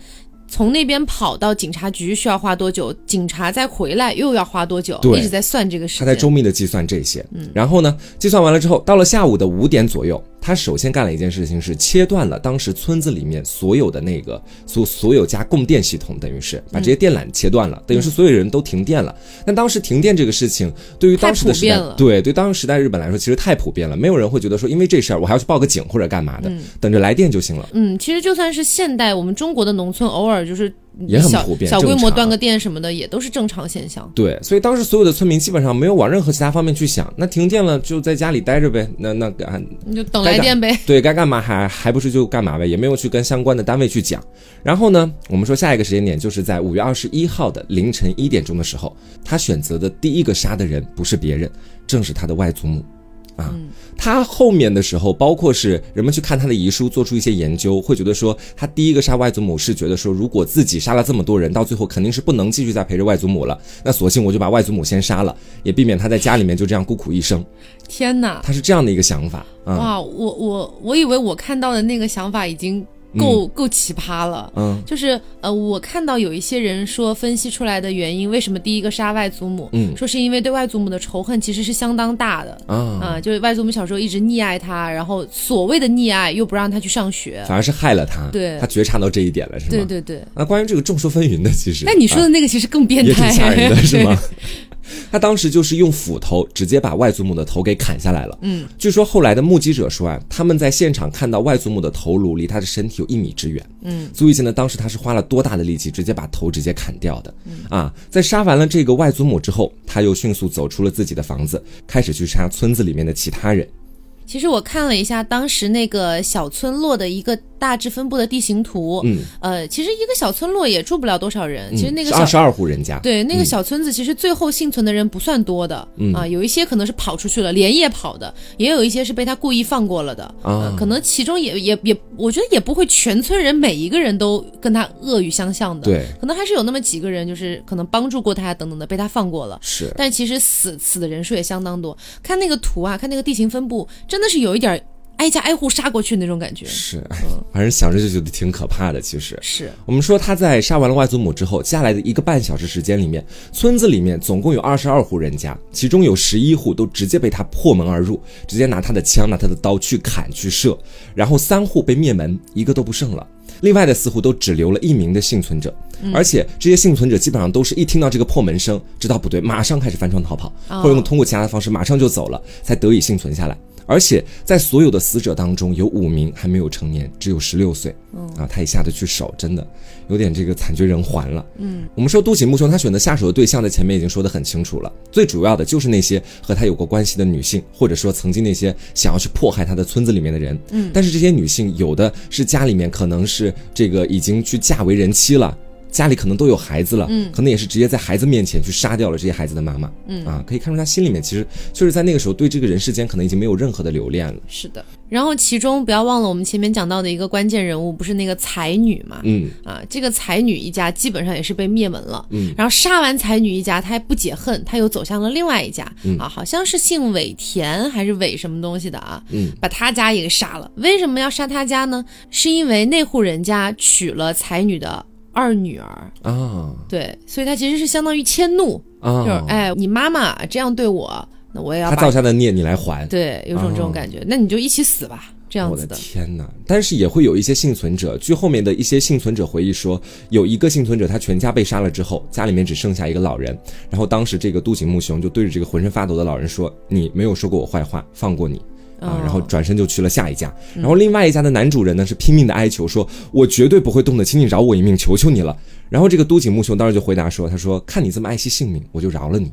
S1: 从那边跑到警察局需要花多久？警察再回来又要花多久？一直在算这个时间。
S2: 他在周密的计算这些，嗯，然后呢，计算完了之后，到了下午的五点左右。他首先干了一件事情，是切断了当时村子里面所有的那个所所有家供电系统，等于是把这些电缆切断了，等于是所有人都停电了。但当时停电这个事情，对于当时的时代，对对当时时代日本来说，其实太普遍了，没有人会觉得说因为这事儿我还要去报个警或者干嘛的，等着来电就行了。
S1: 嗯，其实就算是现代我们中国的农村，偶尔就是。
S2: 也很普遍
S1: 小规模断个电什么的也都是正常现象。
S2: 对，所以当时所有的村民基本上没有往任何其他方面去想，那停电了就在家里待着呗，那那啊
S1: 你就等来电呗。
S2: 对该干嘛还还不是就干嘛呗，也没有去跟相关的单位去讲。然后呢，我们说下一个时间点就是在五月二十一号的凌晨一点钟的时候，他选择的第一个杀的人不是别人，正是他的外祖母。啊，他后面的时候，包括是人们去看他的遗书，做出一些研究，会觉得说，他第一个杀外祖母是觉得说，如果自己杀了这么多人，到最后肯定是不能继续再陪着外祖母了，那索性我就把外祖母先杀了，也避免他在家里面就这样孤苦一生。
S1: 天哪！
S2: 他是这样的一个想法啊，
S1: 哇，我我我以为我看到的那个想法已经够、够奇葩了。
S2: 嗯
S1: 就是呃，我看到有一些人说分析出来的原因，为什么第一个杀外祖母，
S2: 嗯
S1: 说是因为对外祖母的仇恨其实是相当大的。
S2: 啊，
S1: 啊、就是外祖母小时候一直溺爱他，然后所谓的溺爱又不让他去上学。
S2: 反而是害了他，
S1: 对
S2: 他觉察到这一点了，是吗？
S1: 对对对，
S2: 那关于这个众说纷纭的，其实，
S1: 那你说
S2: 啊
S1: 的那个其实更变
S2: 也
S1: 态，
S2: 挺吓人的，是吗？*laughs* 他当时就是用斧头直接把外祖母的头给砍下来了。
S1: 嗯，
S2: 据说后来的目击者说啊，他们在现场看到外祖母的头颅离他的身体有一米之远。
S1: 嗯，
S2: 足以见得当时他是花了多大的力气，直接把头直接砍掉的。
S1: 嗯
S2: 啊，在杀完了这个外祖母之后，他又迅速走出了自己的房子，开始去杀村子里面的其他人。
S1: 其实我看了一下当时那个小村落的一个大致分布的地形图，
S2: 嗯，
S1: 呃，其实一个小村落也住不了多少人，其实那个小
S2: 二十二户人家，
S1: 对，那个小村子其实最后幸存的人不算多的，
S2: 嗯。
S1: 啊，有一些可能是跑出去了，连夜跑的，也有一些是被他故意放过了的，
S2: 啊。
S1: 呃可能其中也也也，我觉得也不会全村人每一个人都跟他恶语相向的，，
S2: 对，
S1: 可能还是有那么几个人，就是可能帮助过他等等的，被他放过了。
S2: 是。
S1: 但其实死死的人数也相当多，看那个图啊，看那个地形分布，真的是有一点挨家挨户杀过去那种感觉。
S2: 是，哎反正想着就觉得挺可怕的。其实，
S1: 是，
S2: 我们说他在杀完了外祖母之后，接下来的一个半小时时间里面，村子里面总共有二十二户人家，其中有十一户都直接被他破门而入，直接拿他的枪、拿他的刀去砍去射，然后三户被灭门，一个都不剩了。另外的四户都只留了一名的幸存者，而且这些幸存者基本上都是一听到这个破门声，知道不对，马上开始翻窗逃跑，
S1: 哦
S2: 或者用通过其他的方式马上就走了，才得以幸存下来。而且在所有的死者当中，有五名还没有成年，只有十六岁。啊，他也下得去手，真的有点这个惨绝人寰了。嗯，我们说杜景木兄他选择下手的对象，在前面已经说得很清楚了，最主要的就是那些和他有过关系的女性，或者说曾经那些想要去迫害他的村子里面的人。嗯，但是这些女性有的是家里面可能是这个已经去嫁为人妻了。家里可能都有孩子了，嗯，可能也是直接在孩子面前去杀掉了这些孩子的妈妈，嗯啊，可以看出他心里面其实就是在那个时候对这个人世间可能已经没有任何的留恋了，
S1: 是的。然后其中不要忘了我们前面讲到的一个关键人物，不是那个才女嘛？
S2: 嗯
S1: 啊，这个才女一家基本上也是被灭门了。
S2: 嗯，
S1: 然后杀完才女一家，他还不解恨，他又走向了另外一家。
S2: 嗯
S1: 啊，好像是姓尾田还是尾什么东西的啊？
S2: 嗯，
S1: 把他家也给杀了。为什么要杀他家呢？是因为那户人家娶了才女的二女儿。
S2: 啊
S1: 对，所以他其实是相当于迁怒，
S2: 啊，
S1: 就是哎，你妈妈这样对我，那我也要
S2: 他
S1: 把
S2: 造下的孽你来还，
S1: 对，有种这种
S2: 哦
S1: 感觉，那你就一起死吧，这样
S2: 我的。天哪！但是也会有一些幸存者，据后面的一些幸存者回忆说，有一个幸存者他全家被杀了之后，家里面只剩下一个老人，然后当时这个杜景木雄就对着这个浑身发抖的老人说：“你没有说过我坏话，放过你。”啊
S1: 哦，
S2: 然后转身就去了下一家，然后另外一家的男主人呢是拼命的哀求说：“我绝对不会动的，请你饶我一命，求求你了。”然后这个都井木雄当时就回答说：“他说看你这么爱惜性命，我就饶了你。”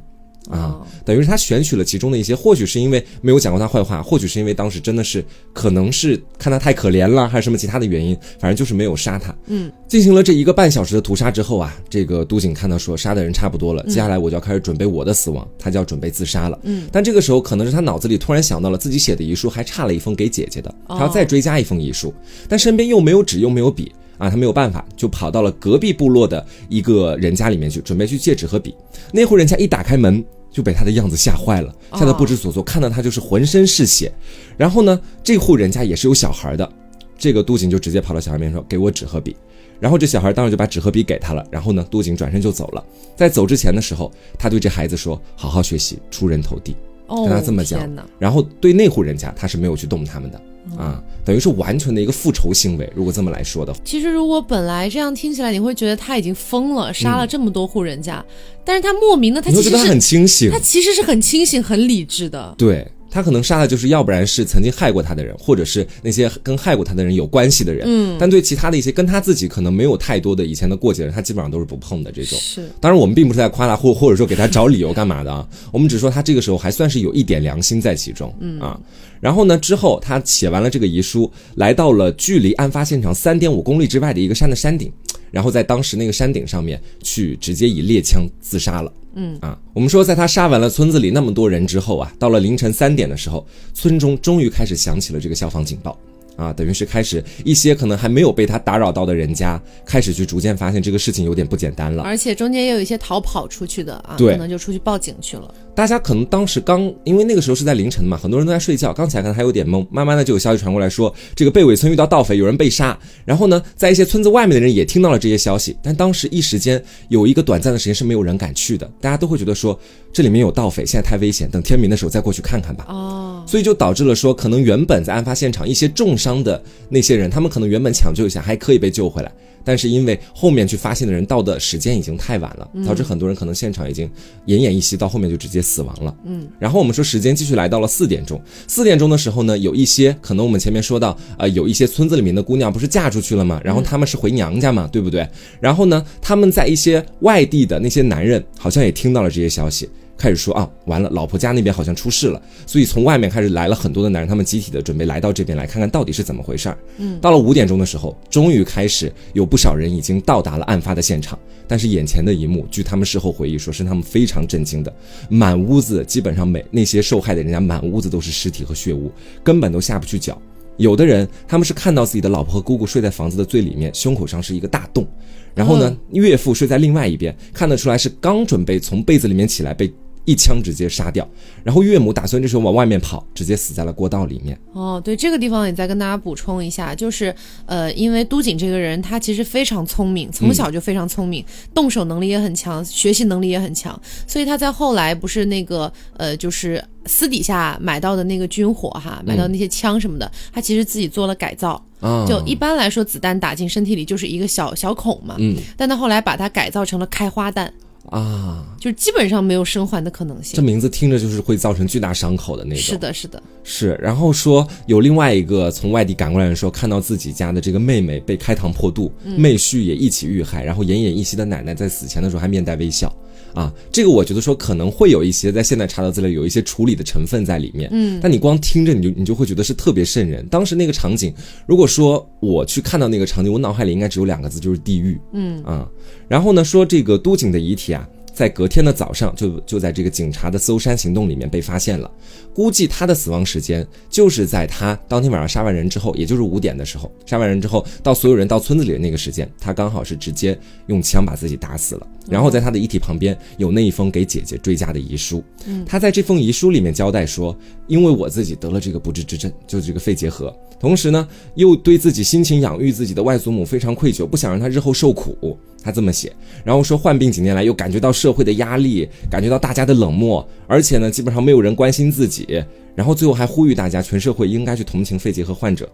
S2: 啊
S1: 哦，
S2: 等于是他选取了其中的一些，或许是因为没有讲过他坏话，或许是因为当时真的是可能是看他太可怜了，还是什么其他的原因，反正就是没有杀他。
S1: 嗯，
S2: 进行了这一个半小时的屠杀之后啊，这个都警看到说杀的人差不多了，接下来我就要开始准备我的死亡，他就要准备自杀了。
S1: 嗯，
S2: 但这个时候可能是他脑子里突然想到了自己写的遗书还差了一封给姐姐的，
S1: 哦
S2: 他要再追加一封遗书，但身边又没有纸又没有笔。啊，他没有办法，就跑到了隔壁部落的一个人家里面去，准备去借纸和笔。那户人家一打开门，就被他的样子吓坏了，吓得不知所措，看到他就是浑身是血。然后呢，这户人家也是有小孩的，这个都井就直接跑到小孩面前说：“给我纸和笔。”然后这小孩当时就把纸和笔给他了。然后呢，都井转身就走了。在走之前的时候，他对这孩子说：“好好学习，出人头地。”
S1: 哦，
S2: 跟他这么讲然后对那户人家他是没有去动他们的啊，等于是完全的一个复仇行为。如果这么来说的话，
S1: 其实如果本来这样听起来，你会觉得他已经疯了，杀了这么多户人家，但是他莫名的，他其实
S2: 是很清醒。
S1: 他，其实是很清醒、很理智的。
S2: 对他可能杀的就是要不然是曾经害过他的人，或者是那些跟害过他的人有关系的人。嗯，但对其他的一些跟他自己可能没有太多的以前的过节的人，他基本上都是不碰的这种。
S1: 是，
S2: 当然我们并不是在夸他，或或者说给他找理由干嘛的啊，我们只说他这个时候还算是有一点良心在其中。嗯啊，然后呢，之后他写完了这个遗书，来到了距离案发现场三点五公里之外的一个山的山顶。然后在当时那个山顶上面去直接以猎枪自杀了。嗯啊，我们说在他杀完了村子里那么多人之后啊，到了凌晨三点的时候，村中终于开始响起了这个消防警报。啊，等于是开始一些可能还没有被他打扰到的人家，开始去逐渐发现这个事情有点不简单了。
S1: 而且中间也有一些逃跑出去的啊，
S2: 对
S1: 可能就出去报警去了。
S2: 大家可能当时刚，因为那个时候是在凌晨嘛，很多人都在睡觉，刚起来可能还有点懵。慢慢的就有消息传过来说，这个贝尾村遇到盗匪，有人被杀。然后呢，在一些村子外面的人也听到了这些消息，但当时一时间有一个短暂的时间是没有人敢去的，大家都会觉得说这里面有盗匪，现在太危险，等天明的时候再过去看看吧。
S1: 哦，
S2: 所以就导致了说，可能原本在案发现场一些重伤的那些人，他们可能原本抢救一下还可以被救回来，但是因为后面去发现的人到的时间已经太晚了，导致很多人可能现场已经奄奄一息，到后面就直接死亡了。嗯，然后我们说时间继续来到了四点钟，四点钟的时候呢，有一些可能我们前面说到，呃，有一些村子里面的姑娘不是嫁出去了吗？然后他们是回娘家嘛，对不对？然后呢，他们在一些外地的那些男人好像也听到了这些消息。开始说啊，完了，老婆家那边好像出事了，所以从外面开始来了很多的男人，他们集体的准备来到这边来看看到底是怎么回事儿。嗯，到了五点钟的时候，终于开始有不少人已经到达了案发的现场，但是眼前的一幕，据他们事后回忆说，是他们非常震惊的，满屋子基本上每那些受害的人家满屋子都是尸体和血污，根本都下不去脚。有的人他们是看到自己的老婆和姑姑睡在房子的最里面，胸口上是一个大洞，然后呢，岳父睡在另外一边，看得出来是刚准备从被子里面起来被。一枪直接杀掉，然后岳母打算这时候往外面跑，直接死在了过道里面。
S1: 哦，对，这个地方也再跟大家补充一下，就是呃，因为都景这个人他其实非常聪明，从小就非常聪明，动手能力也很强，学习能力也很强，所以他在后来不是那个呃，就是私底下买到的那个军火哈，买到那些枪什么的，他其实自己做了改造。就一般来说，子弹打进身体里就是一个小小孔嘛，嗯，但他后来把它改造成了开花弹。
S2: 啊，
S1: 就基本上没有生还的可能性。
S2: 这名字听着就是会造成巨大伤口的那种。
S1: 是的，是的，
S2: 是。然后说有另外一个从外地赶过来的说，看到自己家的这个妹妹被开膛破肚，妹婿也一起遇害，然后奄奄一息的奶奶在死前的时候还面带微笑。啊，这个我觉得说可能会有一些在现在查到资料有一些处理的成分在里面。嗯，但你光听着你就你就会觉得是特别瘆人。当时那个场景，如果说我去看到那个场景，我脑海里应该只有两个字，就是地狱。嗯啊，然后呢说这个都井的遗体啊。在隔天的早上，就就在这个警察的搜山行动里面被发现了。估计他的死亡时间就是在他当天晚上杀完人之后，也就是五点的时候，杀完人之后到所有人到村子里的那个时间，他刚好是直接用枪把自己打死了。然后在他的遗体旁边有那一封给姐姐追加的遗书。他在这封遗书里面交代说，因为我自己得了这个不治之症，就是这个肺结核，同时呢又对自己辛勤养育自己的外祖母非常愧疚，不想让她日后受苦。他这么写，然后说患病几年来又感觉到社会的压力，感觉到大家的冷漠，而且呢基本上没有人关心自己，然后最后还呼吁大家全社会应该去同情肺结核患者，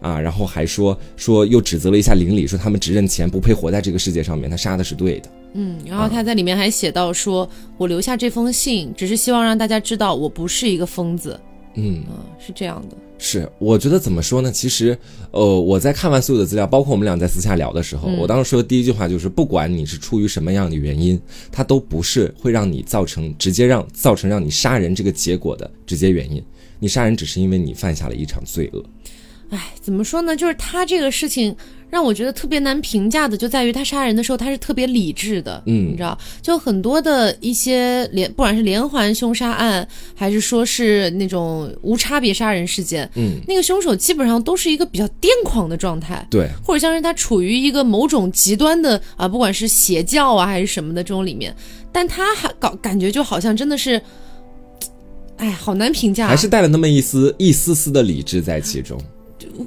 S2: 啊，然后还说说又指责了一下邻里，说他们只认钱不配活在这个世界上面，他杀的是对的。
S1: 嗯，然后他在里面还写到说，我留下这封信只是希望让大家知道我不是一个疯子。嗯是这样的。
S2: 是，我觉得怎么说呢？其实，呃，我在看完所有的资料，包括我们俩在私下聊的时候，我当时说的第一句话就是，不管你是出于什么样的原因，它都不是会让你造成直接让造成让你杀人这个结果的直接原因。你杀人只是因为你犯下了一场罪恶。
S1: 哎，怎么说呢？就是他这个事情。让我觉得特别难评价的，就在于他杀人的时候，他是特别理智的，嗯，你知道，就很多的一些连，不管是连环凶杀案，还是说是那种无差别杀人事件，嗯，那个凶手基本上都是一个比较癫狂的状态，
S2: 对，
S1: 或者像是他处于一个某种极端的啊，不管是邪教啊还是什么的这种里面，但他还搞感觉就好像真的是，哎，好难评价，
S2: 还是带了那么一丝一丝丝的理智在其中。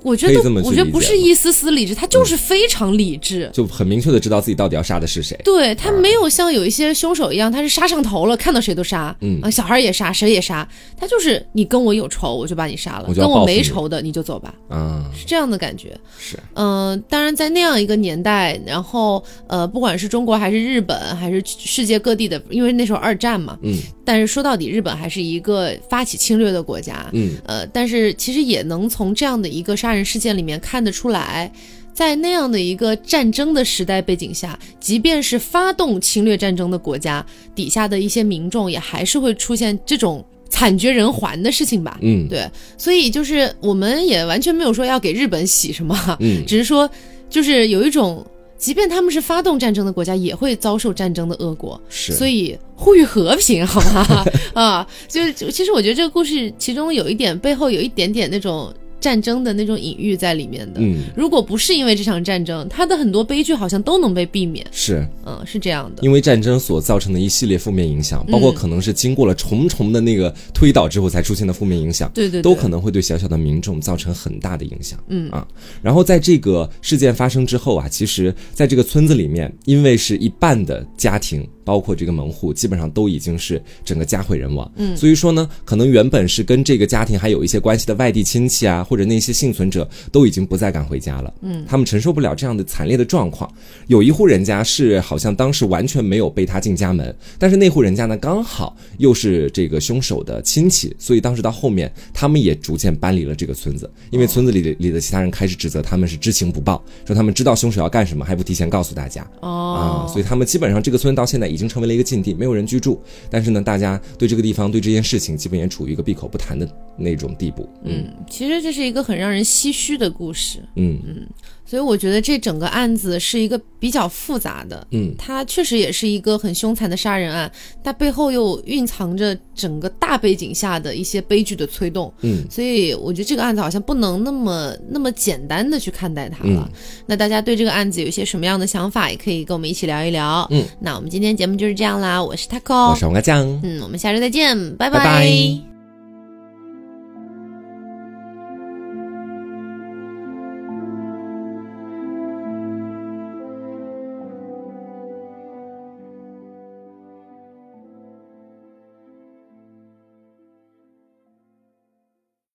S1: 我觉得我觉得不是一丝丝理智，他就是非常理智。
S2: 就很明确的知道自己到底要杀的是谁。
S1: 对他没有像有一些凶手一样，他是杀上头了，看到谁都杀，
S2: 嗯。
S1: 啊，小孩也杀，谁也杀。他就是你跟我有仇，我就把你杀了；跟我没仇的，你就走吧，
S2: 嗯，
S1: 是这样的感觉。
S2: 是，
S1: 嗯、当然在那样一个年代，然后呃，不管是中国还是日本，还是世界各地的，因为那时候二战嘛，
S2: 嗯。
S1: 但是说到底，日本还是一个发起侵略的国家，
S2: 嗯。
S1: 呃，但是其实也能从这样的一个杀人事件里面看得出来，在那样的一个战争的时代背景下，即便是发动侵略战争的国家，底下的一些民众也还是会出现这种惨绝人寰的事情吧。
S2: 嗯
S1: 对，所以就是我们也完全没有说要给日本洗什么，
S2: 嗯
S1: 只 *laughs* 是说就是有一种，即便他们是发动战争的国家，也会遭受战争的恶果。
S2: 是，*laughs*
S1: 所以呼吁和平，好吗？啊，就就其实我觉得这个故事其中有一点背后有一点点那种战争的那种隐喻在里面的。
S2: 嗯
S1: 如果不是因为这场战争，他的很多悲剧好像都能被避免。
S2: 是
S1: 嗯，是这样的。
S2: 因为战争所造成的一系列负面影响，包括可能是经过了重重的那个推导之后才出现的负面影响，
S1: 对对对
S2: 都可能会对小小的民众造成很大的影响。
S1: 嗯
S2: 啊，然后在这个事件发生之后啊，其实在这个村子里面，因为是一半的家庭，包括这个门户，基本上都已经是整个家毁人亡。嗯，所以说呢，可能原本是跟这个家庭还有一些关系的外地亲戚啊，或者那些幸存者，都已经不再敢回家了。嗯，他们承受不了这样的惨烈的状况。有一户人家是好像当时完全没有被他进家门，但是那户人家呢，刚好又是这个凶手的亲戚，所以当时到后面，他们也逐渐搬离了这个村子，因为村子里的里的其他人开始指责他们是知情不报，说他们知道凶手要干什么还不提前告诉大家。
S1: 哦
S2: 啊，，所以他们基本上这个村到现在已经成为了一个禁地，没有人居住。但是呢，大家对这个地方、对这件事情，基本也处于一个闭口不谈的那种地步。嗯
S1: 嗯，其实这是一个很让人唏嘘的故事。
S2: 嗯嗯
S1: 所以我觉得这整个案子是一个比较复杂的，
S2: 嗯
S1: 它确实也是一个很凶残的杀人案，但背后又蕴藏着整个大背景下的一些悲剧的催动。
S2: 嗯
S1: 所以我觉得这个案子好像不能那么那么简单的去看待它了。
S2: 嗯
S1: 那大家对这个案子有一些什么样的想法，也可以跟我们一起聊一聊。
S2: 嗯，
S1: 那我们今天节目就是这样啦，我是 taco，
S2: 我是王阿酱。
S1: 嗯，我们下周再见，拜
S2: 拜拜